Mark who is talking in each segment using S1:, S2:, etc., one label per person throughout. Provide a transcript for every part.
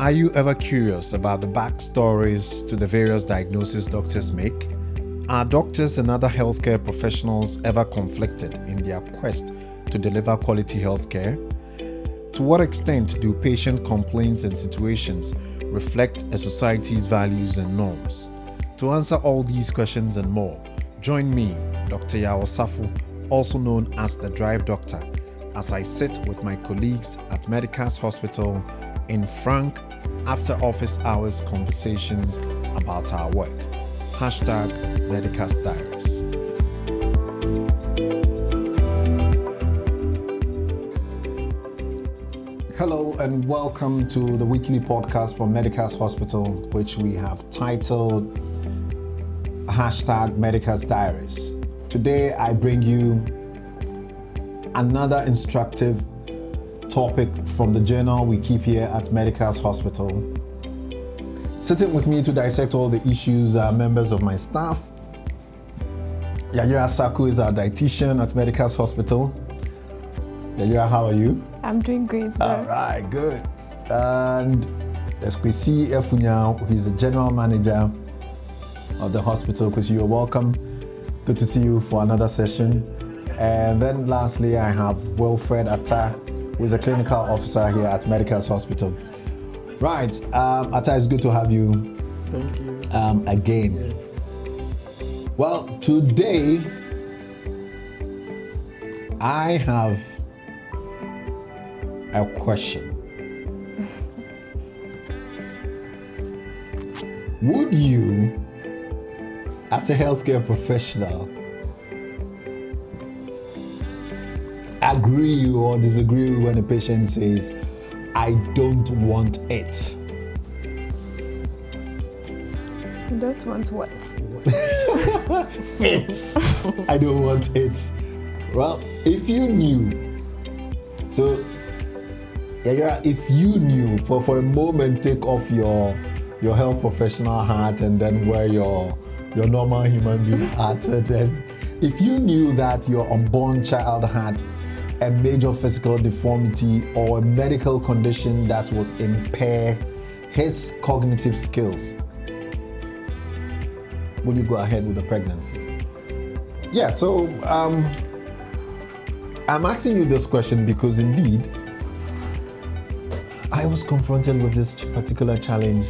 S1: Are you ever curious about the backstories to the various diagnoses doctors make? Are doctors and other healthcare professionals ever conflicted in their quest to deliver quality healthcare? To what extent do patient complaints and situations reflect a society's values and norms? To answer all these questions and more, join me, Dr. Yao Safu, also known as the Drive Doctor, as I sit with my colleagues at Medicas Hospital in frank after office hours conversations about our work. Hashtag Medicas Diaries. Hello and welcome to the weekly podcast from Medicas Hospital, which we have titled hashtag Medicas Diaries. Today I bring you another instructive topic from the journal we keep here at Medicas Hospital. Sitting with me to dissect all the issues are members of my staff. Yayira Saku is our dietitian at Medicas Hospital. Yayira, how are you?
S2: I'm doing great. Sir.
S1: All right, good. And there's Kwesi Efunya, who's the general manager of the hospital. Kwesi, you're welcome. Good to see you for another session. And then lastly, I have Wilfred Atta, who is a clinical officer here at Medicas Hospital. Right, um, Atta, it's good to have you.
S3: Thank you.
S1: Um, again. Well, today I have a question. Would you, as a healthcare professional, agree or disagree when a patient says, I don't want it?
S2: You don't want what?
S1: it. I don't want it. Well, if you knew, so yeah, if you knew for, for a moment, take off your your health professional hat and then wear your your normal human being hat, and then if you knew that your unborn child had a major physical deformity or a medical condition that would impair his cognitive skills, would you go ahead with the pregnancy? Yeah, so um, I'm asking you this question because indeed, I was confronted with this particular challenge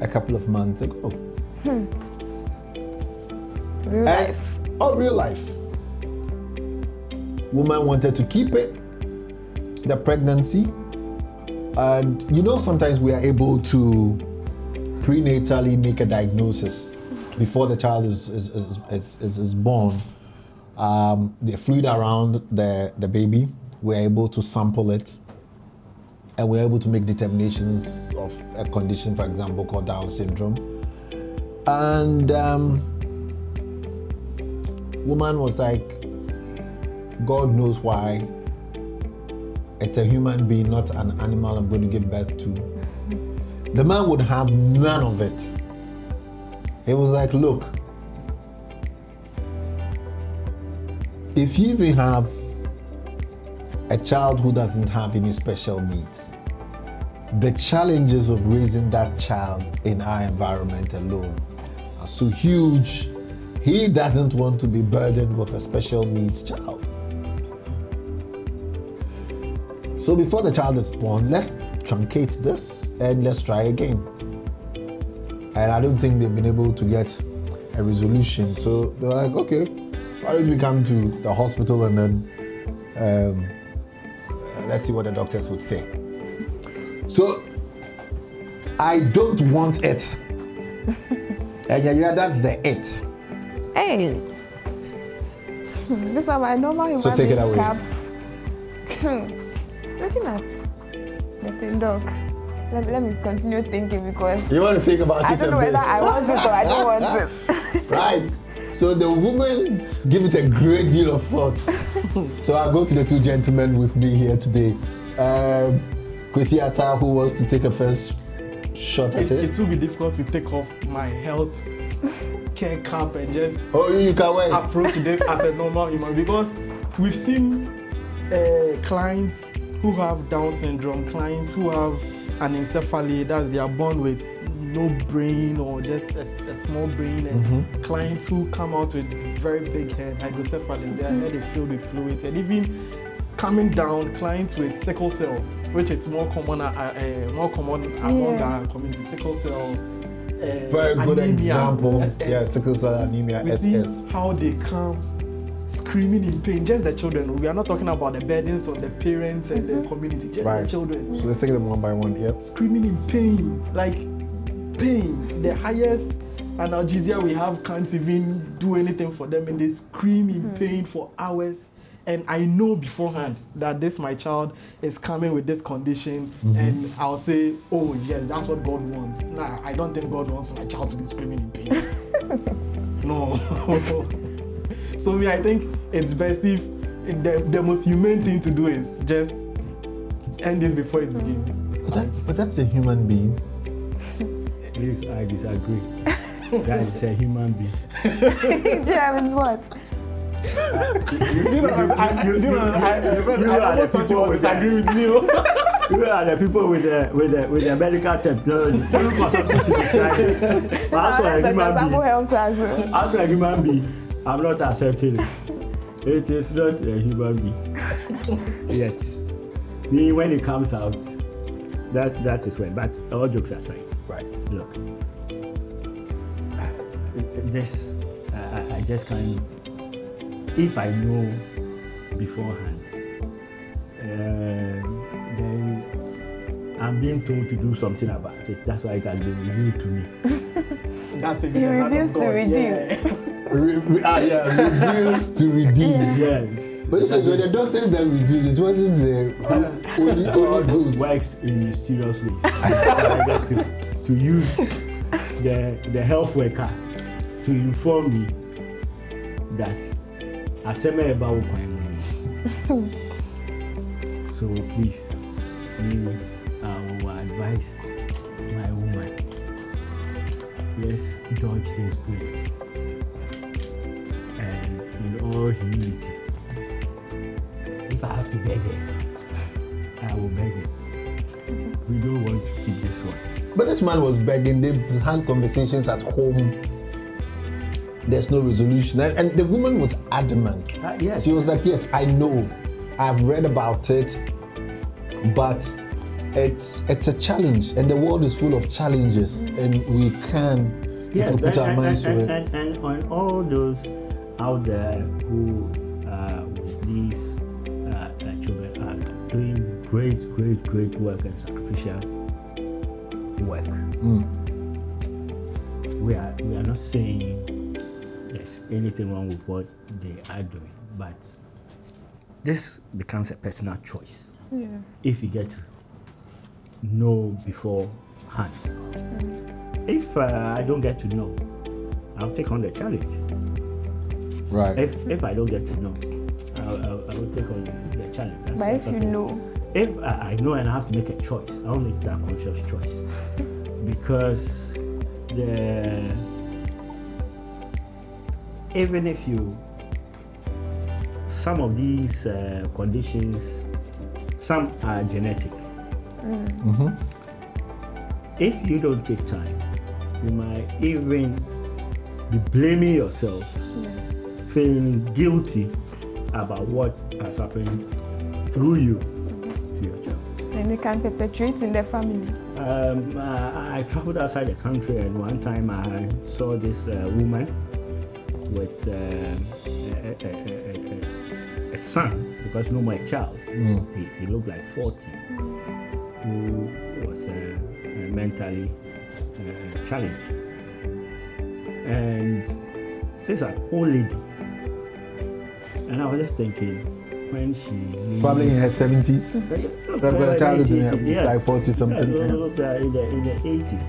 S1: a couple of months ago.
S2: Real
S1: And-
S2: life.
S1: Oh, real life. Woman wanted to keep it, the pregnancy. And you know, sometimes we are able to prenatally make a diagnosis before the child is, is, is, is, is, born. Um, the fluid around the, the baby, we're able to sample it and we're able to make determinations of a condition, for example, called Down syndrome. And um, woman was like, God knows why. It's a human being, not an animal I'm going to give birth to. The man would have none of it. He was like, Look, if you even have a child who doesn't have any special needs, the challenges of raising that child in our environment alone are so huge. He doesn't want to be burdened with a special needs child. So before the child is born, let's truncate this and let's try again. And I don't think they've been able to get a resolution. So they're like, okay, why don't we come to the hospital and then um, let's see what the doctors would say. So I don't want it. and yeah, yeah, that's the it.
S2: Hey. This is my normal human
S1: So take it away.
S2: cap. Looking at the thing, dog. Let, let me continue thinking because
S1: You want to think about
S2: I
S1: it I
S2: don't
S1: a
S2: know
S1: bit.
S2: whether I want it or I don't want it.
S1: right. So the woman give it a great deal of thought. so I'll go to the two gentlemen with me here today. Um, Kwesi Atta, who wants to take a first shot at
S3: It,
S1: it.
S3: it will be difficult to take off my health care cap and just
S1: oh, you can wait.
S3: approach this as a normal human because we've seen uh, clients who have Down syndrome, clients who have anencephaly, that's they are born with no brain or just a, a small brain, and
S4: Mm-hmm.
S3: clients who come out with very big head, hydrocephaly, their head is filled with fluids, and even coming down, clients with sickle cell, which is more common, uh, uh, more common among
S2: Yeah.
S3: our community, sickle cell. Uh,
S4: Very good
S3: anemia,
S4: example.
S3: SS.
S4: Yeah, sickle cell anemia,
S3: We see
S4: SS.
S3: how they come screaming in pain, just the children. We are not talking about the burdens of the parents and the community, just
S4: Right.
S3: the children
S4: So let's take them one by one. Yep.
S3: screaming in pain, like pain. The highest analgesia we have can't even do anything for them, and they scream in hmm. pain for hours. And I know beforehand that this my child is coming with this condition, mm-hmm. and I'll say, "Oh yes, that's what God wants." Nah, I don't think God wants my child to be screaming in pain. no. so me, I think it's best if the, the most humane thing to do is just end this before it begins.
S4: But, that, but that's a human being.
S5: Please, I disagree. that is a human being.
S2: Jerem is what?
S3: you know, I, I, you know, I, I,
S5: you
S3: I
S5: are
S3: almost
S5: the
S3: thought you
S5: people
S3: would
S5: with
S3: with me. oh.
S5: Are the people with the with the with the medical technology. Looking for something to describe. But as for a human being,
S2: helps us.
S5: as for a human being, I'm not accepting it. It is not a human being yet. Me, when it comes out, that that is when. But all jokes aside,
S4: Right.
S5: look, uh, this I, I- I just can't. If I know beforehand, uh, then I'm being told to do something about it. That's why it has been revealed to me.
S3: That's it.
S2: He refused to redeem.
S4: Re- ah, yeah, reveals to redeem.
S5: Yes.
S4: But it was when the doctors that revealed, it wasn't the Holy, Holy Ghost.
S5: works in mysterious ways. To, to use the, the health worker to inform me that asɛm a ɛba wo kwan mu ni. So please, me, I will advise my woman, let's dodge this bullet. All humility, if I have to beg her, I will beg it. We don't want to keep this one.
S4: But this man was begging. They had conversations at home. There's no resolution, and, and the woman was adamant.
S5: Ah, yes.
S4: She was like, "Yes, I know. I've read about it, but it's it's a challenge, and the world is full of challenges, and we can, if we put
S5: and,
S4: our minds to it."
S5: and, and, on all those out there who uh, with these uh, uh, children are doing great, great, great work and sacrificial work. We are we are not saying there's anything wrong with what they are doing, but this becomes a personal choice.
S2: Yeah.
S5: if you get to know beforehand. If uh, I don't get to know, I'll take on the challenge.
S4: Right.
S5: If, if I don't get to know, I'll, I'll, I will take on the, the challenge. That's
S2: But if you know,
S5: if I, I know and I have to make a choice, I'll make that conscious choice because the even if you some of these uh, conditions, some are genetic. If you don't take time, you might even be blaming yourself, feeling guilty about what has happened through you to your child.
S2: and they can perpetuate in the family.
S5: Um, I, I traveled outside the country, and one time I saw this uh, woman with um, a, a, a, a, a son, because no more a child. He, he looked like 40, who was uh, uh, mentally uh, challenged. And this is an old lady. And I was just thinking, when she leaves,
S4: Probably in her seventies. The- child is in her-
S5: yeah.
S4: like 40 something,
S5: Yeah,
S4: yeah.
S5: in the in the eighties,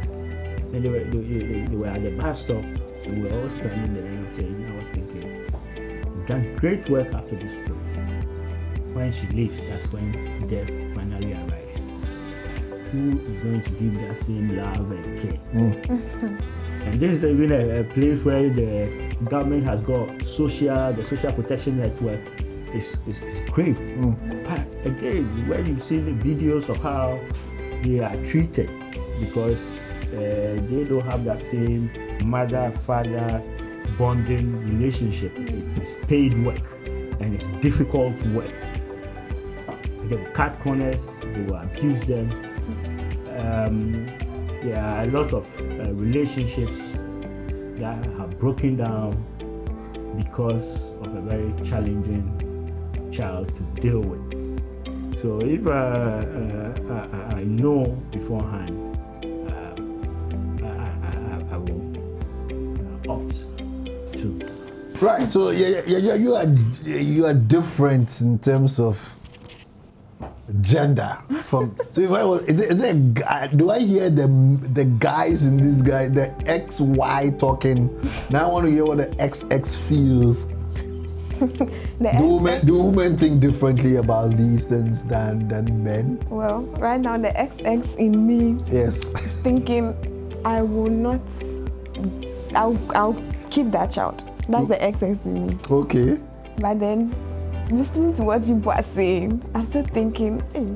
S5: and they were they, they, they were at the bus stop, and we were all standing there, and I'm saying, I was thinking, you've done great work up to this point. When she leaves, that's when death finally arrives. Who is going to give that same love and care? Mm. And this is even a, a place where the government has got social, the social protection network is, is, is great. But again, when you see the videos of how they are treated because uh, they don't have that same mother father bonding relationship. It's, it's paid work and it's difficult work. They will cut corners, they will abuse them. Um, there are a lot of uh, relationships that have broken down because of a very challenging child to deal with. So if uh, uh, I, I know beforehand, um, I, I, I will uh, opt to.
S4: Right. So yeah, yeah, you are you are different in terms of gender from. so if I was, is it, is it a guy? Do I hear the the guys in this guy the X Y talking? Now I want to hear what the XX feels.
S2: The
S4: Do women do women think differently about these things than than men?
S2: well, right now the XX in me
S4: Yes.
S2: is thinking, I will not. I'll I'll keep that child. That's the XX in me.
S4: Okay.
S2: But then, listening to what people are saying, I'm still thinking, hey,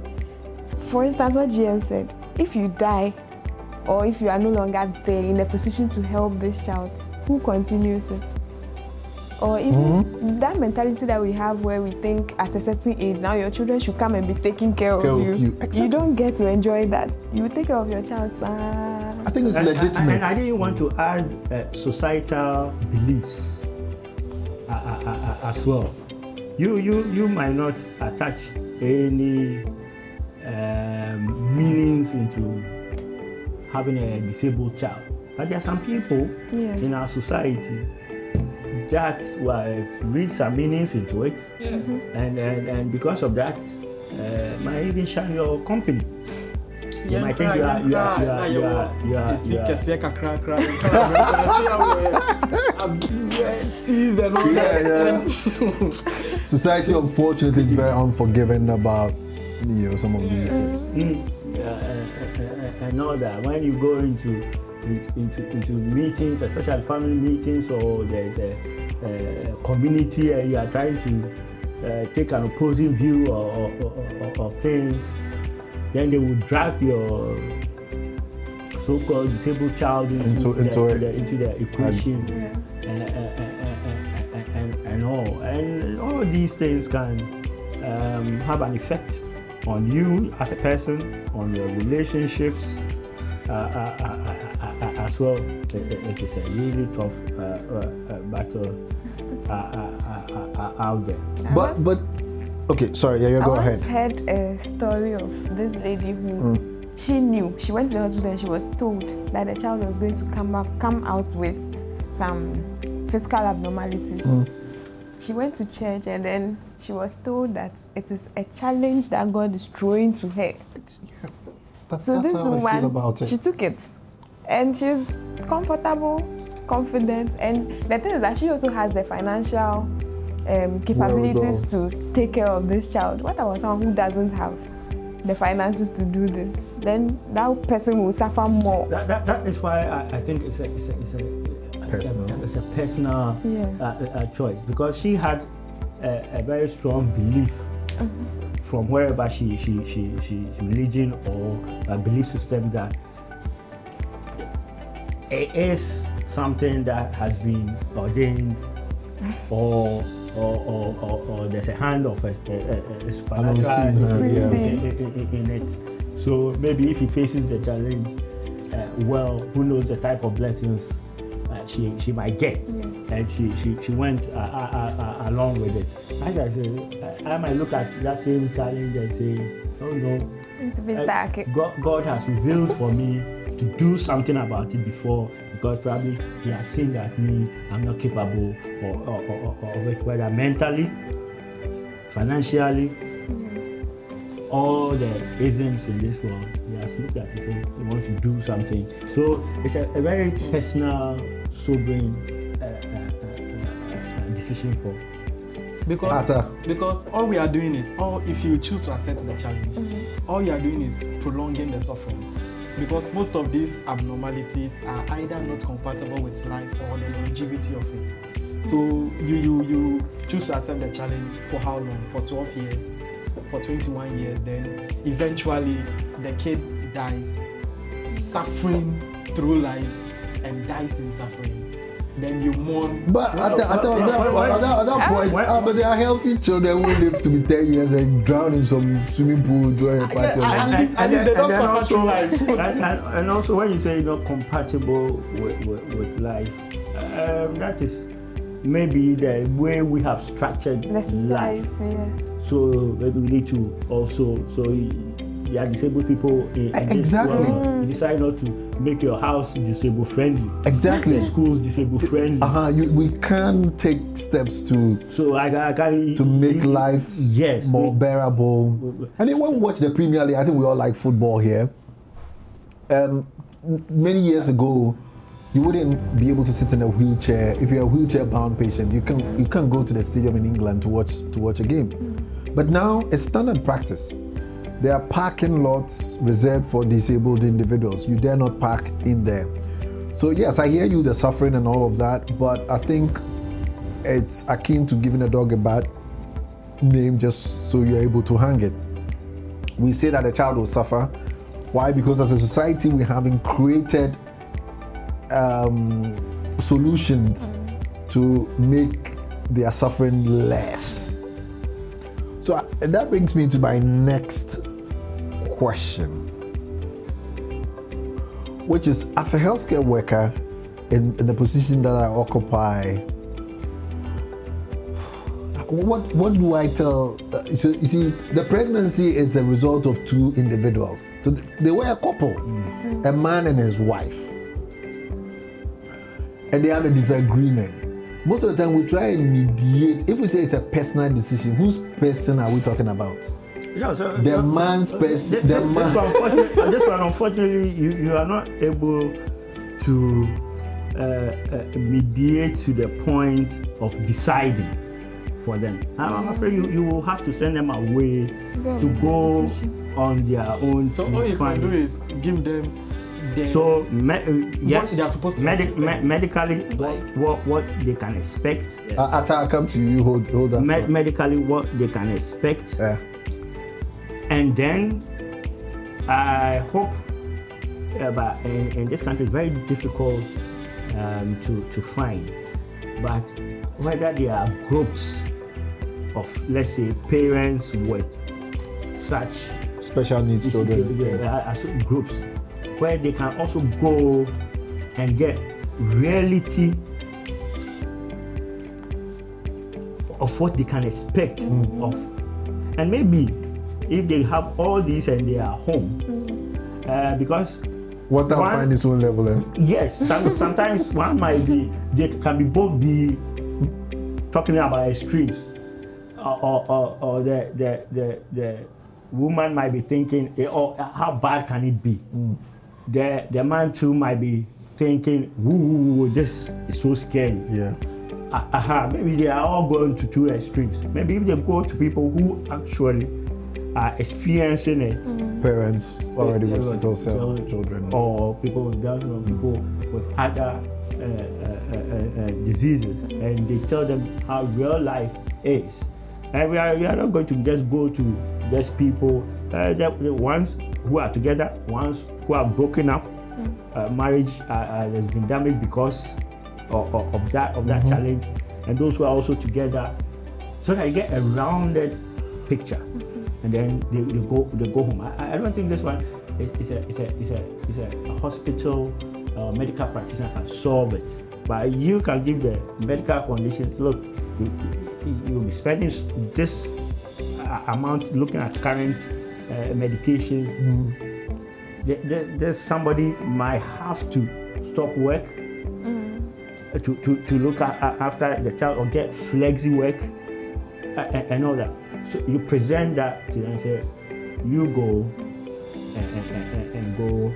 S2: for instance, what GM said, if you die or if you are no longer there in a position to help this child, who continues it? Or even that mentality that we have where we think at a certain age, now your children should come and be taking care,
S4: Care
S2: of
S4: of
S2: you.
S4: you. Exactly.
S2: don't get to enjoy that. You take care of your child. Ah.
S4: I think it's
S5: And- and-
S4: legitimate.
S5: And I didn't want to add uh, societal beliefs uh, uh, uh, uh, as well. You, you, you might not attach any um, meanings into having a disabled child, but there are some people
S2: Yeah.
S5: in our society that will read some meanings into it, and, and, and because of that, uh, might even shun your company. They might think you are, you are, you are, you are, you are, you are,
S3: kɛseɛ kakra kakra. Kɛseɛ awɔ abigɛ teased and all
S4: Yeah, yeah. Society, unfortunately, is very unforgiving about you know some of these things.
S5: Mm, uh, uh, uh, and all that. When you go into into into, into meetings, especially family meetings, or there's a, a community and you are trying to uh, take an opposing view of, of, of, of things, then they will drag your so-called disabled child into,
S4: Into- into
S5: the,
S4: it.
S5: the, into the equation
S2: Yeah.
S5: And all these things can um, have an effect on you as a person, on your relationships uh, uh, uh, uh, uh, uh, as well. It, it- it is a really tough uh, uh, uh, battle uh, uh, uh, uh, out there.
S4: But but okay, sorry. Yeah, you
S2: I
S4: go
S2: once
S4: ahead.
S2: I heard a story of this lady who she knew she went to the hospital and she was told that the child was going to come up come out with some physical abnormalities. She went to church and then she was told that it is a challenge that God is throwing to her.
S4: It's, yeah, that's,
S2: So
S4: that's
S2: this woman,
S4: feel about it.
S2: she took it, and she's comfortable, confident, and the thing is that she also has the financial um, capabilities to take care of this child. What about someone who doesn't have the finances to do this? Then that person will suffer more.
S5: That, that, that is why I, I think it's a, it's a, it's a, it's
S4: Personal.
S5: a, it's a personal
S2: Yeah.
S5: uh, uh, choice because she had a, a very strong belief from wherever she, she, she, she religion or a belief system that it is something that has been ordained or or, or, or, or there's a hand of a, a, a, a supernatural
S4: unseen hand, yeah.
S5: in, in- in it. So maybe if he faces the challenge, uh, well, who knows the type of blessings uh, she she might get, and she she, she went uh, uh, uh, uh, along with it. As I say, I, I might look at that same challenge and say, oh no,
S2: It's a bit
S5: uh,
S2: dark.
S5: God, God has revealed for me to do something about it before because probably He has seen that me, I'm not capable or, or, or, or of it, whether mentally, financially, all the isms in this world. He has looked at it and He wants to do something. So it's a, a very personal, sobering uh, uh, uh, uh, decision for.
S3: Because
S4: Atta.
S3: because all we are doing is all if you choose to accept the challenge, all you are doing is prolonging the suffering. Because most of these abnormalities are either not compatible with life or the longevity of it. So you you you choose to accept the challenge for how long? For 12 years, for 21 years. Then eventually the kid dies suffering through life and dies in suffering, then you mourn.
S1: But at, the, at, the, at, that,
S5: Why-
S1: at, that, at that point,
S5: why-
S1: ah, but there are healthy children who live to be 10 years and drown in some swimming pool during a party.
S5: And,
S3: And
S5: and, and
S3: and if
S5: then,
S3: they
S5: and
S3: don't
S5: then
S3: suffer
S5: also,
S3: through life.
S5: and, and, and also when you say not compatible with, with, with life, um, that is maybe the way we have structured life.
S2: yeah.
S5: So maybe we need to also so there are disabled people in, in
S1: Exactly.
S5: You decide not to make your house disabled friendly.
S1: Exactly.
S5: The schools disabled friendly.
S1: Uh-huh, you, we can take steps to
S5: So I, I can
S1: to make life
S5: yes
S1: more
S5: we-
S1: bearable. And then when we watch the Premier League, I think we all like football here. Um, many years ago, you wouldn't be able to sit in a wheelchair if you're a wheelchair-bound patient. You can you can't go to the stadium in England to watch to watch a game. But now it's standard practice. There are parking lots reserved for disabled individuals. You dare not park in there. So yes, I hear you, the suffering and all of that, but I think it's akin to giving a dog a bad name just so you're able to hang it. We say that the child will suffer. Why? Because as a society, we haven't created um, solutions to make their suffering less. So uh, that brings me to my next question, which is as a healthcare worker in, in the position that I occupy, what what do I tell? Uh, so you see, the pregnancy is a result of two individuals. So th- they were a couple, a man and his wife, and they have a disagreement. Most of the time, we try and mediate. If we say it's a personal decision, whose person are we talking about?
S5: Yeah, so,
S1: The
S5: yeah,
S1: man's
S5: person.
S1: pers-
S5: this,
S1: the
S5: this,
S1: man-
S5: one, unfortunately, this one, unfortunately, you, you are not able to uh, uh, mediate to the point of deciding for them. I'm, I'm afraid you, you will have to send them away
S2: To go
S5: to
S2: and make a
S5: go on their own.
S3: So
S5: to
S3: all you
S5: find-
S3: can do is give them the
S5: so me, uh, yes,
S3: they are supposed to
S5: medi- me- medically what, what what they can expect.
S1: Uh, Atta, I'll come to you. You hold hold that.
S5: Me- medically what they can expect.
S1: Yeah.
S5: and then I hope, uh, but in, in this country it's very difficult um, to, to find. But whether there are groups of, let's say, parents with such
S1: special needs children.
S5: there are- are groups where they can also go and get reality of what they can expect of and maybe if they have all these and they are home uh, because
S1: What I'll
S5: One-
S1: find its own level. Eh?
S5: yes some, sometimes one might be they can be both be talking about extremes or, or, or, or the, the, the, the woman might be thinking eh, oh, how bad can it be the, the man too might be thinking Ooh, this is so scary
S1: Yeah.
S5: uh, uh maybe they are all going to two extremes. Maybe if they go to people who actually are experiencing it,
S1: Parents already with
S5: uh,
S1: sickle cell
S5: uh,
S1: children.
S5: or people with Down syndrome, people with other uh, uh, uh, uh, diseases, and they tell them how real life is. And we are, we are not going to just go to just people, uh, the ones who are together, ones who are broken up, uh, marriage uh, uh, has been damaged because of, of, of that of that challenge, and those who are also together, so that you get a rounded picture, and then they, they go they go home. I, I don't think this one is, is a is a is a is a, a hospital uh, medical practitioner can solve it, but you can give the medical conditions. Look, you you will be spending this uh, amount looking at current uh, medications there- there- there's somebody might have to stop work uh, to, to, to look at, at- after the child or get flexi work uh, and, and all that. So you present that to them and say, you go and, and, and, and go.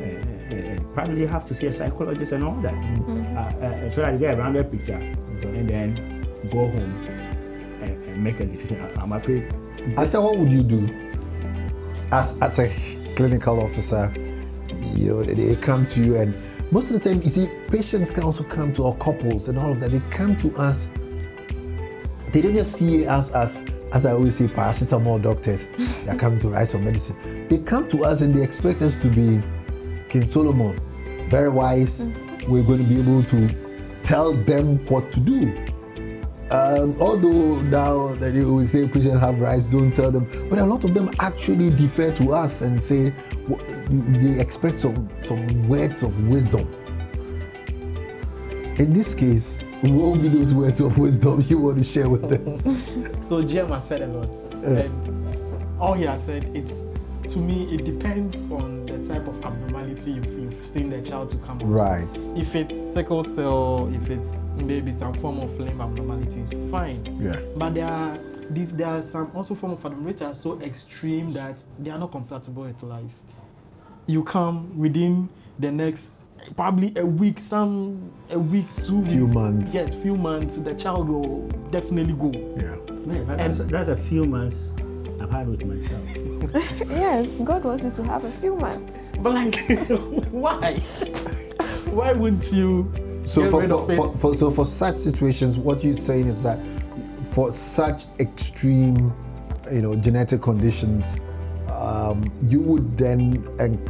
S5: uh, uh, uh, probably have to see a psychologist and all that, uh, uh, so that you get a rounded picture, and then go home and, and make a decision. I- I'm afraid.
S1: Atta, what would you do as as a clinical officer? You know, they, come to you, and most of the time, you see, patients can also come to our couples and all of that. They come to us. They don't just see us as as I always say, paracetamol doctors, they come to write some medicine. They come to us and they expect us to be King Solomon, very wise. Mm-hmm. We're going to be able to tell them what to do. Um, although now that you will say Christians have rights, don't tell them, but a lot of them actually defer to us and say they expect some some words of wisdom. In this case, what will be those words of wisdom you want to share with them?
S3: So GM has said a lot, and all he has said it's to me it depends on the type of abnormality you've, you've seen the child to come.
S1: right.
S3: If it's sickle cell, if it's maybe some form of limb abnormalities, fine.
S1: Yeah.
S3: But there are these there are some also form of abnormalities which are so extreme that they are not compatible with life. You come within the next probably a week, some a week, two
S1: Few
S3: weeks.
S1: months.
S3: Yes, few months. The child will definitely go.
S1: Yeah.
S5: Man, that- that's, that's a few months I've had with myself.
S2: Yes, God wants you to have a few months.
S3: But like, why? why wouldn't you
S1: So
S3: get
S1: for,
S3: rid
S1: for,
S3: of it?
S1: for, for so for such situations, what you're saying is that for such extreme, you know, genetic conditions, um, you would then en-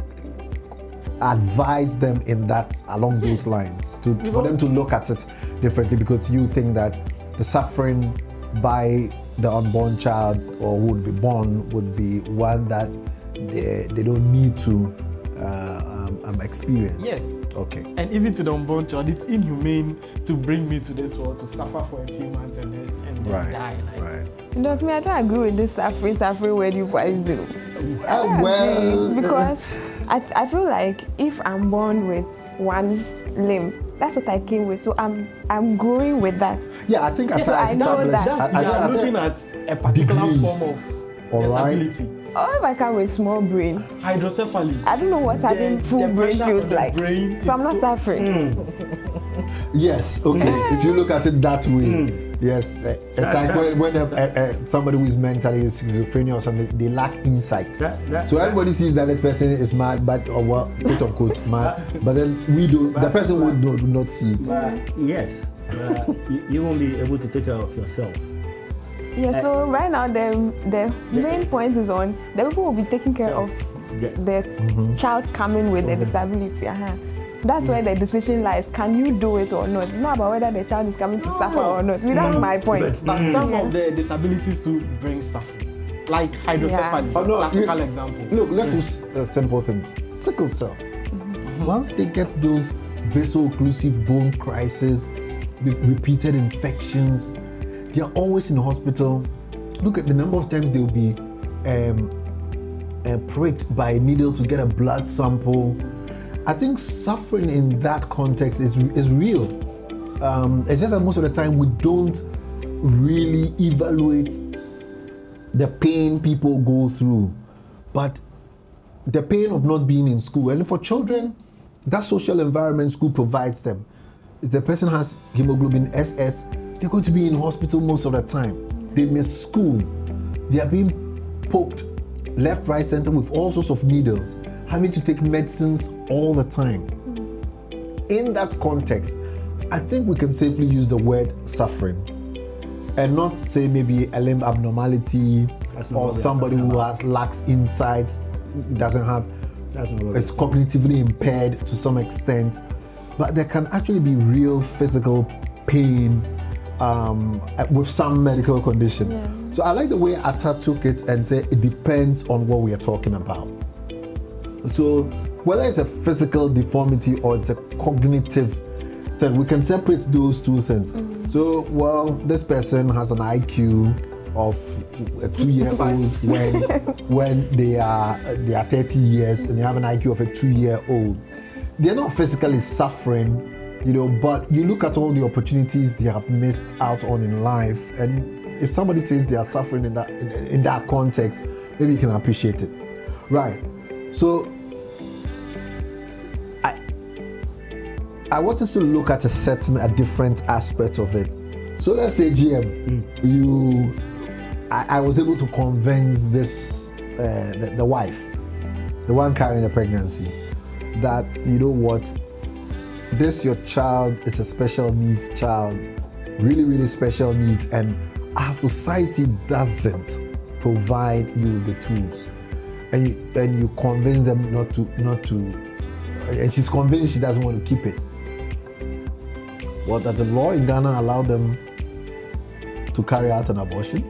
S1: advise them in that along those lines to for them to look at it differently because you think that the suffering by the unborn child or who would be born would be one that they, they don't need to uh, um, um, experience.
S3: yes.
S1: Okay.
S3: And even to the unborn child, it's inhumane to bring me to this world to suffer for a few months and then and then
S1: Right.
S3: die. Like,
S1: Right.
S2: Doc, me, I don't agree with this suffering, suffering word you guys do. I
S1: well,
S2: agree because I, I feel like if I'm born with one limb, that's what I came with. So I'm I'm growing with that.
S1: yeah, I think I,
S2: So I know
S1: established.
S2: that.
S1: I,
S3: you are looking at a particular
S1: degrees.
S3: form of
S1: All right.
S3: disability.
S2: Or if I come with small brain,
S3: Hydrocephaly.
S2: I don't know what
S3: The-
S2: having full brain feels like.
S3: brain
S2: so I'm not
S3: so-
S2: suffering.
S1: yes, okay. If you look at it that way, yes, uh, it's like when, when uh, uh, uh, somebody who is mentally schizophrenia or something, they lack insight.
S5: That- that-
S1: so everybody sees that this person is mad, but or well, quote unquote mad, but then we don't. The person would not, would not see it.
S5: But yes, but you, you won't be able to take care of yourself.
S2: Yeah, so right now the the main point is on the people will be taking care of
S5: Yeah.
S2: the child coming with a disability. Uh-huh. That's where the decision lies. Can you do it or not? It's not about whether the child is coming to suffer or not. See, that's my point.
S5: But-
S3: But some
S2: Yes.
S3: of the disabilities too bring suffering. Like hydrocephaly,
S1: Oh, no,
S3: classical
S1: you-
S3: example.
S1: Look, let's do s- uh, simple things. Sickle cell. Once they get those vaso-occlusive bone crisis, the repeated infections, they are always in the hospital. Look at the number of times they'll be um, uh, pricked by a needle to get a blood sample. I think suffering in that context is is real. Um, it's just that most of the time we don't really evaluate the pain people go through, but the pain of not being in school. And for children, that social environment school provides them. If the person has hemoglobin SS, they're going to be in hospital most of the time. They miss school. They are being poked left, right, center with all sorts of needles, having to take medicines all the time. In that context, I think we can safely use the word suffering and not say maybe a limb abnormality or
S5: what we are
S1: somebody who has lacks insight, doesn't have
S5: not
S1: cognitively impaired to some extent, but there can actually be real physical pain um, with some medical condition. So I like the way Atta took it and said it depends on what we are talking about. So whether it's a physical deformity or it's a cognitive thing, we can separate those two things. Mm. So well, this person has an IQ of a two-year-old when when they are they are 30 years and they have an IQ of a two-year-old. They're not physically suffering, you know, but you look at all the opportunities they have missed out on in life, and if somebody says they are suffering in that in, in that context, maybe you can appreciate it, right? So I want us to look at a certain, a different aspect of it. So let's say GM, you, I, I was able to convince this, uh, the, the wife, the one carrying the pregnancy, that you know what, this your child is a special needs child, really, really special needs, and our society doesn't provide you the tools, and you and you convince them not to not to, and she's convinced she doesn't want to keep it. Well, that the law in Ghana allow them to carry out an abortion?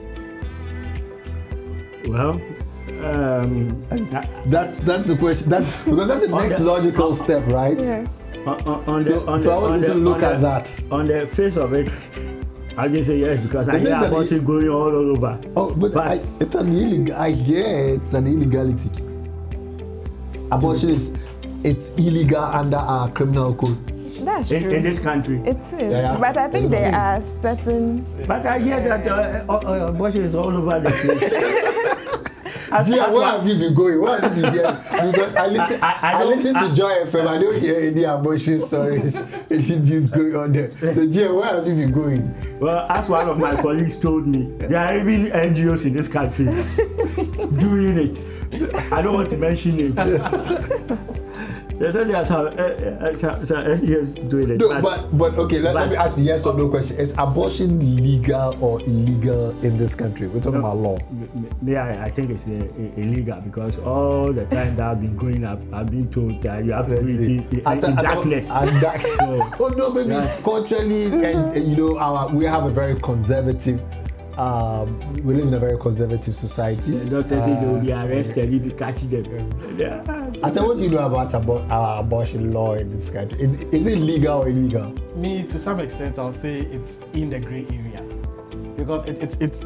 S5: Well, um, I-
S1: That's that's the question. That's because that's the next
S5: the-
S1: logical step, right?
S2: Yes.
S5: on, on, on
S1: So-
S5: the, on
S1: so
S5: the,
S1: I want to look
S5: on
S1: at that.
S5: On the face of it, I just say yes because I
S1: It
S5: hear
S1: an-
S5: abortion going all, all over.
S1: Oh, but, I, it's an illegal. I hear it's an illegality. Abortion is it's illegal under our criminal code.
S2: That's
S5: in,
S2: true.
S5: in this country.
S2: it is.
S1: Yeah, yeah.
S2: But I think there are certain.
S5: But I hear that uh, uh, uh, abortion is all over the place. As-
S1: Gia,
S5: as
S1: where have you been going? Where have you been here? Because I listen,
S5: I-
S1: I,
S5: I- I
S1: listen to
S5: I-
S1: Joy FM. I don't hear any abortion stories. Anything just going on there. So, Gia, where have you been going?
S5: Well, as one of my colleagues told me, there are even NGOs in this country doing it. I don't want to mention names. They said there are some, uh, uh, some, some NGOs it.
S1: No, but but okay, let, let me
S5: but-
S1: ask you yes or no question. Is abortion legal or illegal in this country? We're talking about law.
S5: Me, I, I think it's uh, illegal because all the time that I've been growing up, I've been told that you have to do it in, in,
S1: At-
S5: in
S1: at-
S5: darkness.
S1: at dark-
S5: So-
S1: oh no, maybe
S5: Yeah.
S1: it's culturally, and, and, you know, our we have a very conservative. Um, we live in a very conservative society.
S5: the doctor said they will be
S1: Uh,
S5: arrested if you catch them. Yeah.
S1: I tell what do you know about abo- our abortion law in this country. Is, is it legal or illegal?
S3: Me, to some extent, I'll say it's in the gray area because it, it, it's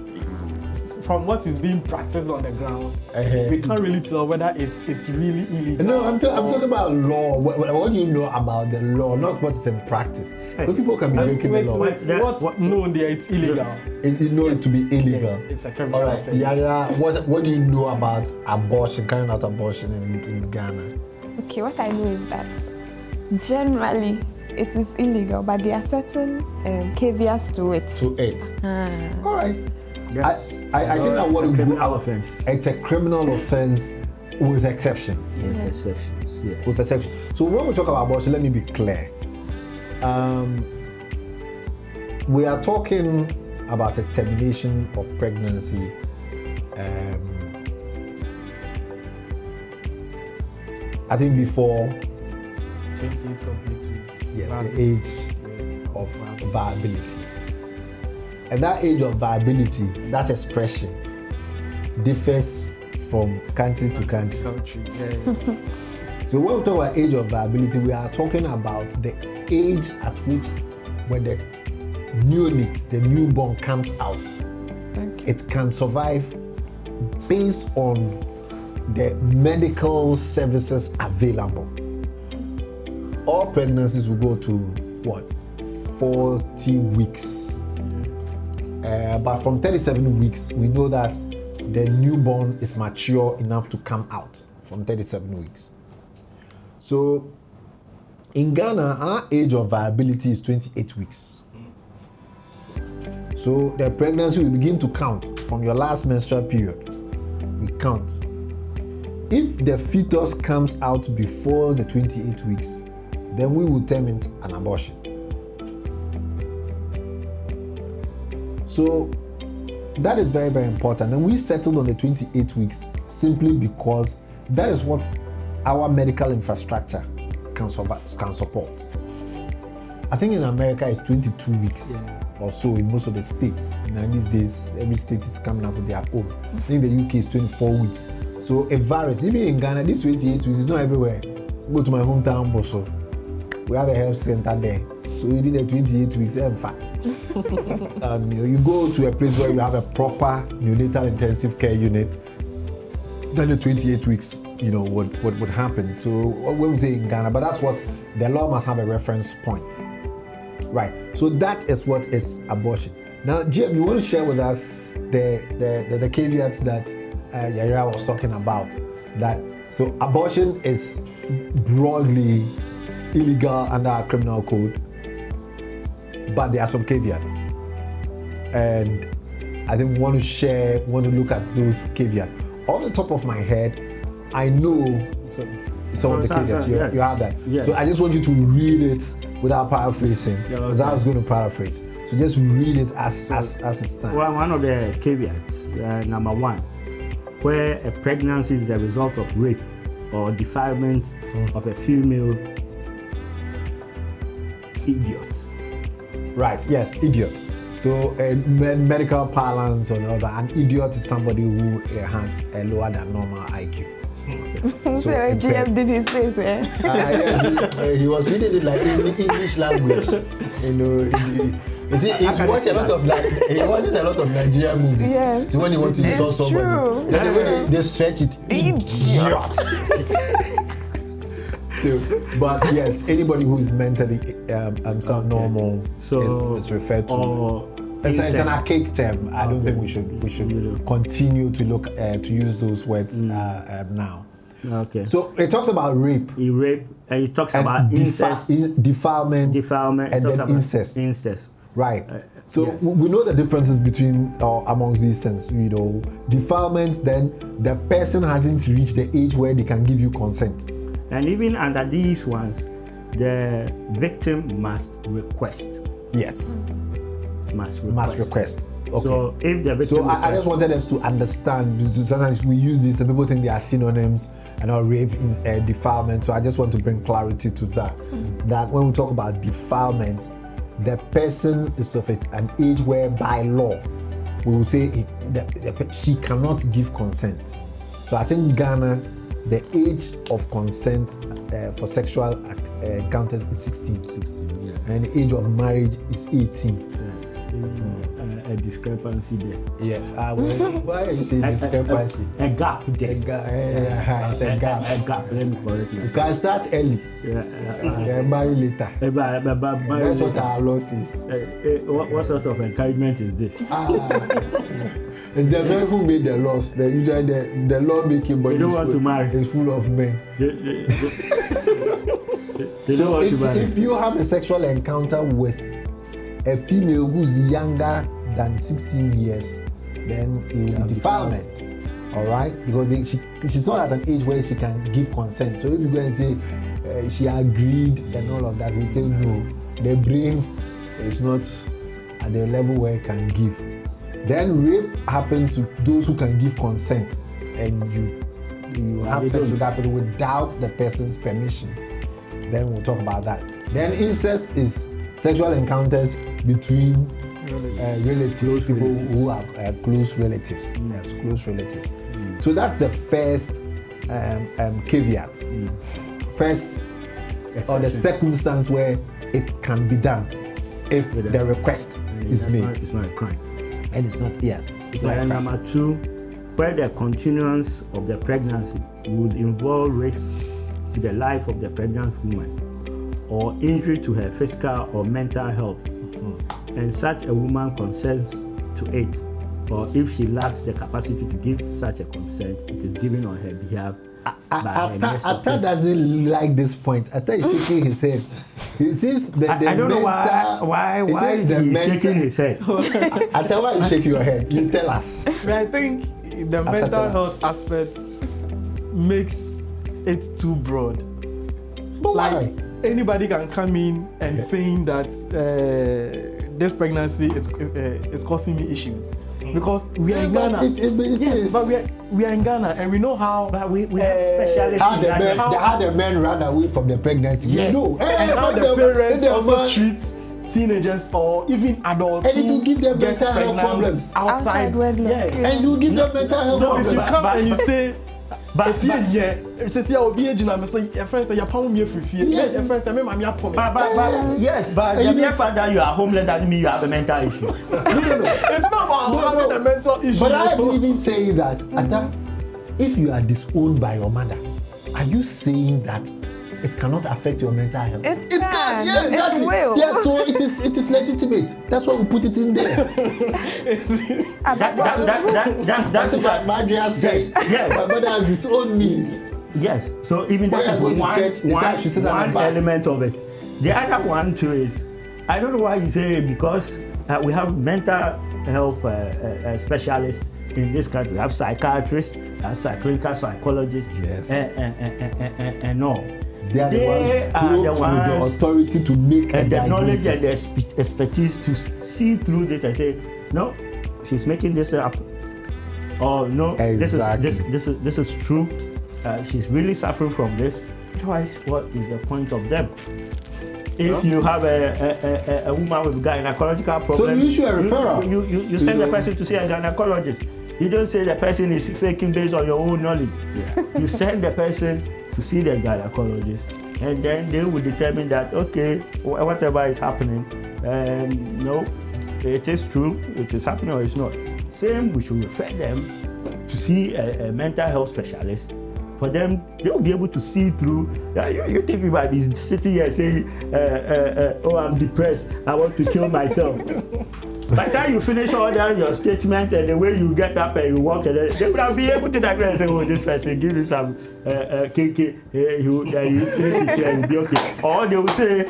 S3: from what is being practiced on the ground.
S1: Uh-huh.
S3: We can't really tell whether it's it's really illegal.
S1: No, I'm, ta- I'm talking about law. What, what, what do you know about the law, not what's in practice? Because people can be
S3: Wait,
S1: breaking the law.
S3: wait,
S5: That-
S3: what's
S5: what-
S3: known there? It's illegal.
S1: And you know it to be illegal.
S3: Yes, it's a criminal
S1: All right,
S3: offense.
S1: Yaya, what what do you know about abortion, carrying out abortion in, in Ghana?
S2: Okay, what I know is that generally it is illegal, but there are certain um, caveats to it.
S1: To it. All right.
S5: Yes.
S1: I, I, I think I
S5: It's
S1: want
S5: a
S1: to
S5: criminal offense.
S1: It's a criminal offense with exceptions.
S5: Yes, exceptions. Yes.
S1: With exceptions. So when we talk about abortion, let me be clear. Um, we are talking about a termination of pregnancy. Um, I think before
S3: 28 complete weeks.
S1: yes,
S3: Wow.
S1: the age of viability. And that age of viability, that expression, differs from country to country.
S3: Country. Yeah, yeah.
S1: So when we talk about age of viability, we are talking about the age at which when the neonate, the newborn comes out,
S2: Okay.
S1: it can survive based on the medical services available. All pregnancies will go to what? 40 weeks. Uh, but from 37 weeks, we know that the newborn is mature enough to come out from 37 weeks. So in Ghana, our age of viability is 28 weeks. So the pregnancy will begin to count from your last menstrual period. We count. If the fetus comes out before the 28 weeks, then we will term it an abortion. So that is very, very important. And we settled on the 28 weeks simply because that is what our medical infrastructure can, can support. I think in America it's 22 weeks or so in most of the states. Now these days, every state is coming up with their own. I think the UK is 24 weeks. So it varies. Even in Ghana, this 28 weeks is not everywhere. Go to my hometown, Boso. We have a health center there. So even the 28 weeks, eh, I'm fine. um, you, know, you go to a place where you have a proper neonatal intensive care unit, then the 28 weeks, you know, would, would, would happen. So when we say in Ghana, but that's what the law must have a reference point. Right. So that is what is abortion. Now, GM, you want to share with us the the, the, the caveats that uh, Yayira was talking about. That so abortion is broadly illegal under our criminal code, but there are some caveats, and I think want to share, want to look at those caveats. Off the top of my head, I know
S5: So,
S1: some of the
S5: so-
S1: caveats.
S5: so-
S1: You,
S5: yes.
S1: you have that.
S5: Yes.
S1: So I just want you to read it without paraphrasing.
S5: Yeah,
S1: Because I was going to paraphrase. So just read it as as as it stands.
S5: Well, one of the caveats, uh, number one, where a pregnancy is the result of rape or defilement of a female idiot.
S1: Right. Yes. Idiot. So uh, me- medical parlance or whatever, an idiot is somebody who uh, has a lower than normal IQ.
S2: So,
S1: So,
S2: uh. GM did his face, eh?
S1: Uh, yes, he, uh, he was reading it like in English language. You know, he- you see, he's watched a lot
S5: that?
S1: of like he watches a lot of Nigerian movies.
S2: Yes.
S1: So when he wants to insult somebody,
S2: true.
S1: then the way they, they stretch it,
S2: Idiot.
S1: so, but yes, anybody who is mentally um, um subnormal
S5: So,
S1: is, is referred to.
S5: Or
S1: It's, it's an archaic term. I don't
S5: Okay.
S1: think we should we should continue to look uh, to use those words
S5: Mm.
S1: uh, um, now.
S5: Okay.
S1: So it talks about rape
S5: he rape and he talks
S1: and
S5: about
S1: defi-
S5: incest,
S1: in- defilement,
S5: defilement,
S1: and then incest.
S5: Incest.
S1: Right. So
S5: yes.
S1: we know the differences between or amongst these sense. You know, defilement. Then the person hasn't reached the age where they can give you consent.
S5: And even under these ones, the victim must request.
S1: Yes,
S5: Must request.
S1: must request. Okay.
S5: So if the victim
S1: So I, I just wanted us to understand. Sometimes we use this, and people think they are synonyms, and our rape is uh, defilement. So I just want to bring clarity to that. That when we talk about defilement, the person is of an age where, by law, we will say it, she cannot give consent. So I think Ghana, the age of consent uh, for sexual act, uh, encounters is 16,
S5: yeah.
S1: and the age of marriage is 18.
S5: Yes. Uh, a discrepancy there.
S1: Yeah. Uh, well, why are you saying
S5: A- a-
S1: discrepancy?
S5: A, a gap there.
S1: A ga- eh, eh, it's a gap.
S5: A, gap. Let me correct
S1: You
S5: myself.
S1: can start early
S5: Yeah, uh, uh,
S1: marry later.
S5: eh, but- but- but- but-
S1: That's what our law says.
S5: Eh, eh, what, what sort of encouragement is this?
S1: Ah, it's the men who made the laws. The usually the, the law making body
S5: They don't want
S1: full-
S5: to marry.
S1: is full of men.
S5: They, they, they, they don't
S1: So
S5: to
S1: if,
S5: marry.
S1: if you have a sexual encounter with a female who's younger than 16 years, then it will be defilement. All right, because they, she, she's not at an age where she can give consent. So if you go and say uh, she agreed and all of that, we say no. The brain is not at the level where it can give. Then rape happens to those who can give consent, and you you have sex
S5: don't.
S1: with that person without the person's permission. Then we'll talk about that. Then incest is sexual encounters between uh, relatives,
S5: Close
S1: people
S5: relatives.
S1: who are uh, close relatives. Yes, close relatives. So that's the first um, um, caveat. First, or the circumstance where it can be done if the request is made,
S5: Not, it's not a crime.
S1: And it's not yes, it's
S5: So
S1: not a
S5: and
S1: crime.
S5: number two, where the continuance of the pregnancy would involve risk to the life of the pregnant woman or injury to her physical or mental health, mm-hmm. and such a woman consents to it, or if she lacks the capacity to give such a consent, it is given on her behalf
S1: Atta Atta doesn't like this point. Atta is shaking his head. He says the,
S5: I,
S1: the
S5: I don't know why
S1: mental-
S5: why
S1: he
S5: why
S1: says the mental-
S5: shaking his head.
S1: Atta, why you shaking your head? You tell us.
S3: But I think the mental
S1: tell us.
S3: health aspect makes it too broad.
S1: But
S3: Like
S1: why?
S3: anybody can come in and
S1: Yeah.
S3: feign that uh, this pregnancy is uh, is causing me issues because we are in Ghana.
S1: it- it- it
S3: yes,
S1: is.
S3: but we are, we are in Ghana and we know how.
S5: But we, we have
S3: uh,
S5: specialists
S1: How the
S5: that.
S1: men,
S3: how-
S1: how the men ran away from the pregnancy.
S3: Yes.
S1: We know.
S3: and
S1: Eh,
S3: how the parents
S1: the
S3: also
S1: man-
S3: treat teenagers or even adults.
S1: And it will give them mental health problems.
S3: outside.
S2: Outside
S3: Yeah.
S2: yeah.
S1: And it will give them mental health
S3: So if you
S1: problems.
S3: come
S5: But-
S3: and you say,
S5: but-
S3: if you yeah, sisi a obi egyina mi so say your pound me free fie.
S1: Yes.
S3: Friend say me mami apo me.
S5: But, but, but, yes, but
S1: And
S5: the
S1: you
S5: mere fact that you are homeless doesn't mean you have a mental issue.
S1: No, no, no.
S3: It's not about
S1: No,
S3: having
S1: no.
S3: a mental issue.
S1: But I am even saying that, Atta, if you are disowned by your mother, are you saying that it cannot affect your mental health?
S2: It
S1: It
S2: can.
S1: Yeah,
S2: It
S1: exactly.
S2: will.
S1: Yeah, so it is it is legitimate. That's why we put it in there.
S5: That,
S2: but-
S5: that, that, that, that,
S1: That's
S5: that's
S1: what Madria said.
S5: Yeah.
S1: My mother has disowned me.
S5: Yes, so even
S1: that is
S5: that
S1: I
S5: is
S1: to
S5: one,
S1: church, it's
S5: one,
S1: like she sit at the
S5: one
S1: back.
S5: element of it. The other one too is, I don't know why you say because uh, we have mental health uh, uh, uh, specialists in this country. We have psychiatrists, we have clinical psychologists,
S1: Yes.
S5: and, and, and, and, and, and all.
S1: They are the ones
S5: are the
S1: with the authority to make
S5: and
S1: a
S5: the knowledge and
S1: diagnosis.
S5: the expertise to see through this and say, no, she's making this up. Or no,
S1: Exactly.
S5: this is this this is this is true. Uh, she's really suffering from this. Otherwise, what is the point of them? If you have a, a, a, a woman with gynecological problems, so
S1: you issue a referral.
S5: You, you, you, you send
S1: You
S5: the person to see a gynecologist. You don't say the person is faking based on your own knowledge. You send the person to see the gynecologist, and then they will determine that okay, whatever is happening, um, no, it is true, it is happening or it's not. Same, we should refer them to see a, a mental health specialist. For them, they will be able to see through. Yeah, you, you think we might be sitting here saying, uh, uh, uh, "Oh, I'm depressed. I want to kill myself." By the time you finish all that your statement and the way you get up and you walk, and then they would have been able to diagnose and say, "Oh, this person, give him some uh, uh, KK, uh, he will, uh, will face it he'll be okay." Or they will say,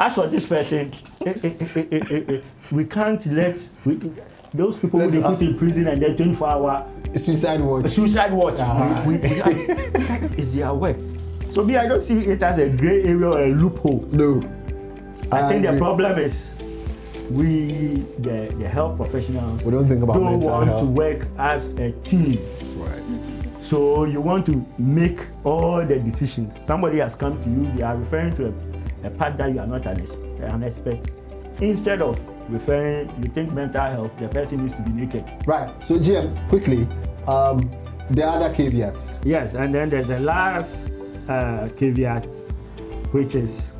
S5: "As for this person, eh, eh, eh, eh, eh, eh, eh, we can't let we, those people
S1: Let's-
S5: they put in prison and then 24 hour
S1: Suicide watch.
S5: suicide watch.
S1: Ah.
S5: We, we, we, that is their work. So me, I don't see it as a grey area or a loophole.
S1: No.
S5: I, think the
S1: agree.
S5: problem is we, the, the health professionals,
S1: We don't think about
S5: don't want
S1: health.
S5: to work as a team.
S1: Right.
S5: So you want to make all the decisions. Somebody has come to you, they are referring to a, a part that you are not an, an expert. Instead of referring, you think mental health, the person needs to be naked.
S1: Right. So, GM, quickly, um, the other caveats.
S5: Yes, and then there's the last uh, caveat, which is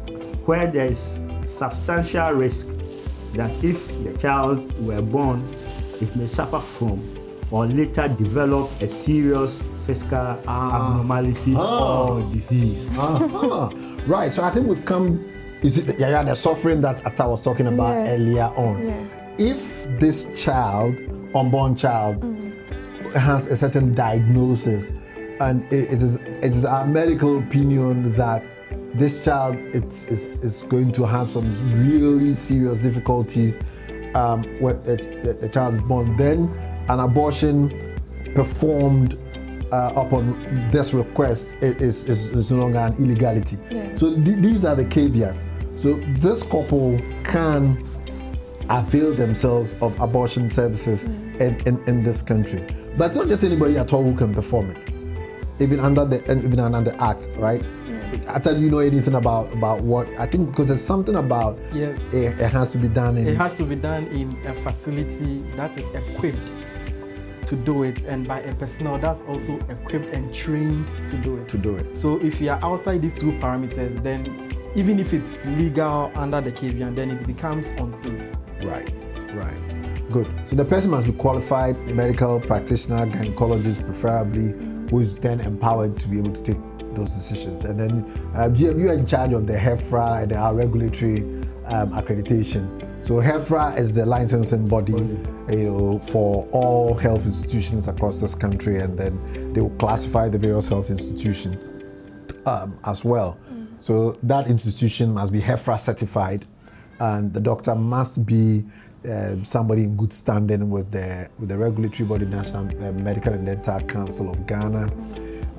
S5: where there's substantial risk that if the child were born, it may suffer from or later develop a serious physical abnormality
S1: Ah.
S5: or disease.
S1: Uh-huh. right. So I think we've come. You see, yeah, yeah, the suffering that Atta was talking about
S2: Yeah.
S1: earlier on.
S2: Yeah.
S1: If this child, unborn child, has a certain diagnosis, and it, it is it is our medical opinion that this child it's, is is going to have some really serious difficulties um, when the, the, child is born, then an abortion performed uh, upon this request is, is, is no longer an illegality.
S2: Yeah.
S1: So th- these are the caveats. So this couple can avail themselves of abortion services in, in, in this country. But it's not just anybody at all who can perform it. Even under the even under the act, right? After you know anything about about what I think because there's something about
S3: Yes.
S1: it, it has to be done in
S3: It has to be done in a facility that is equipped to do it and by a personnel that's also equipped and trained to do it.
S1: to do it.
S3: So if you are outside these two parameters, then even if it's legal under the KVN, then it becomes unsafe.
S1: Right, right. Good. So the person must be qualified medical practitioner, gynecologist, preferably, who is then empowered to be able to take those decisions. And then uh, you are in charge of the HEFRA and our regulatory um, accreditation. So HEFRA is the licensing body, you know, for all health institutions across this country, and then they will classify the various health institutions um, as well. So that institution must be HEFRA certified, and the doctor must be uh, somebody in good standing with the with the regulatory body, National uh, Medical and Dental Council of Ghana,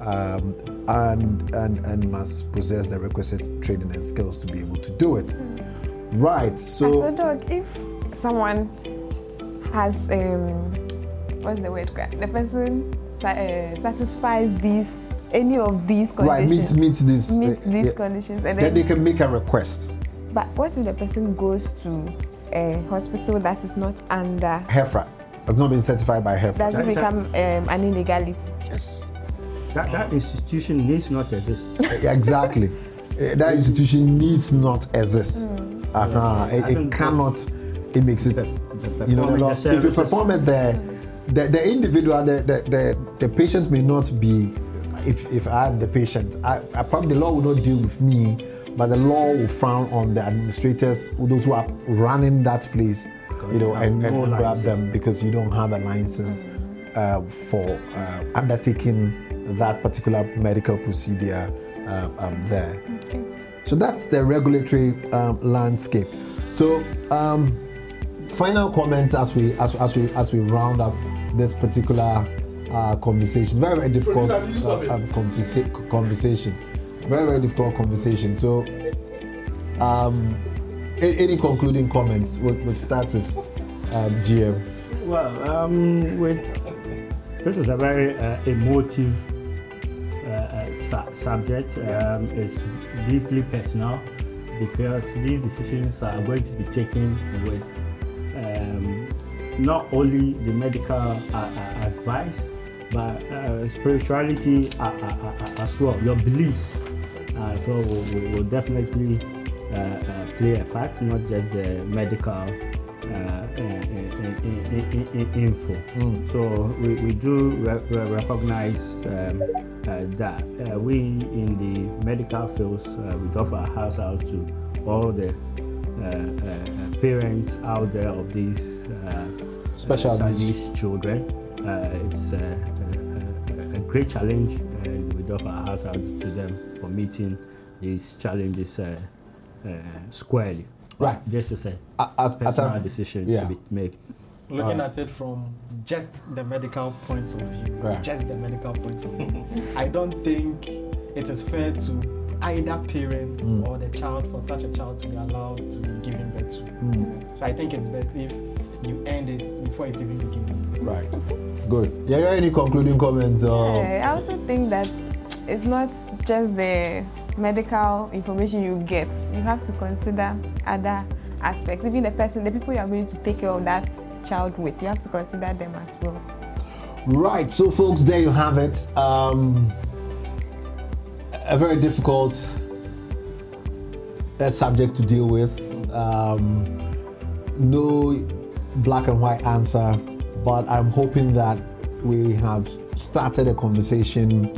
S1: um, and, and and must possess the requisite training and skills to be able to do it. Right.
S2: So,
S1: So
S2: dog, if someone has um, what's the word? The person uh, satisfies these any of these conditions.
S1: right
S2: conditions.
S1: meet meet this.
S2: meet
S1: uh,
S2: these
S1: yeah.
S2: conditions, and
S1: Then
S2: then.
S1: they can make a request.
S2: but what if the person goes to a hospital that is not under?
S1: HEFRA has not been certified by HEFRA.
S2: Does it
S5: That is a-
S2: become um, an illegality?
S1: Yes.
S5: That, that institution needs not exist.
S1: Exactly. Eh, that institution needs not exist. Uh-huh.
S5: I
S1: It, it cannot. It makes it.
S5: The- the
S1: You know, the law,
S5: the
S1: if you perform it there, the, the individual, the, the, the, the patient may not be. If, if I'm the patient, I, I probably the law will not deal with me, but the law will frown on the administrators, those who are running that place, you know,
S5: you
S1: and, and
S5: no
S1: grab them because you don't have a license uh, for uh, undertaking that particular medical procedure uh, um, there. So that's the regulatory um, landscape. So um, final comments as we as, as we as we round up this particular uh, conversation. Very very difficult uh, um, conversa- conversation. very very difficult conversation. So, um, a- any concluding comments? We'll, we'll start with um, GM.
S5: Well, um, with this is a very uh, emotive su- subject. Um, it's deeply personal because these decisions are going to be taken with um, not only the medical uh, uh, advice but uh, spirituality uh, uh, uh, as well. Your beliefs uh, so will, will, will definitely uh, play a part, not just the medical info. So we, we do re- re- recognize um, uh, that uh, we in the medical fields uh, we offer our house out to all the uh, uh, uh, parents out there of these uh,
S1: Special needs.
S5: children. Uh, it's uh, a, a, a great challenge, and we offer our house out to them for meeting these challenges uh, uh, squarely.
S1: Right.
S5: This is a
S1: at- at
S5: personal
S1: a-
S5: decision
S1: yeah.
S5: to be made.
S3: Looking at it from just the medical point of view,
S1: Right.
S3: just the medical point of view, I don't think it is fair to either parents
S1: Mm.
S3: or the child for such a child to be allowed to be given birth to.
S1: Mm.
S3: So I think it's best if you end it before it even begins.
S1: Right. Good. Yeah. yeah, Any concluding comments? Or
S2: Yeah, I also think that it's not just the medical information you get. You have to consider other aspects. Even the person, the people you are going to take care of that child with, you have to consider them as well.
S1: Right, so folks, there you have it. Um, a very difficult uh, subject to deal with. Um, no black and white answer, but I'm hoping that we have started a conversation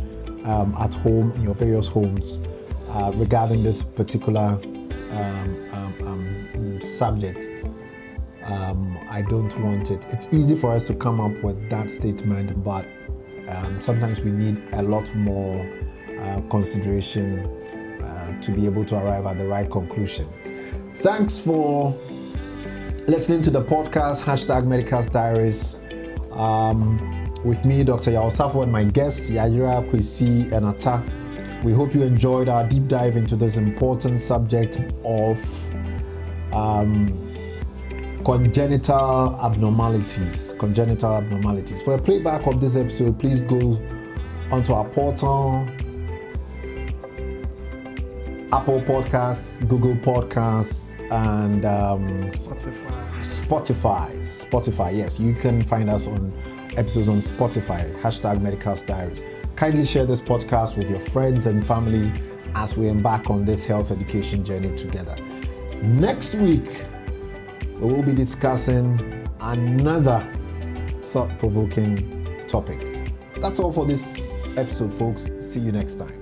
S1: um, at home in your various homes uh, regarding this particular um, um, um, subject um, I don't want it. It's easy for us to come up with that statement, but um, sometimes we need a lot more uh, consideration uh, to be able to arrive at the right conclusion. Thanks for listening to the podcast, hashtag Medicals Diaries. Um, with me, Dr. Yao Safo, and my guests, Yayira, Kwesi, and Atta. We hope you enjoyed our deep dive into this important subject of um, congenital abnormalities. Congenital abnormalities. For a playback of this episode, please go onto our portal, Apple Podcasts, Google Podcasts, and um,
S3: Spotify.
S1: Spotify. Spotify, yes, you can find us on episodes on Spotify. Hashtag Medicals Diaries. Kindly share this podcast with your friends and family as we embark on this health education journey together. Next week, we will be discussing another thought provoking topic. That's all for this episode, folks. See you next time.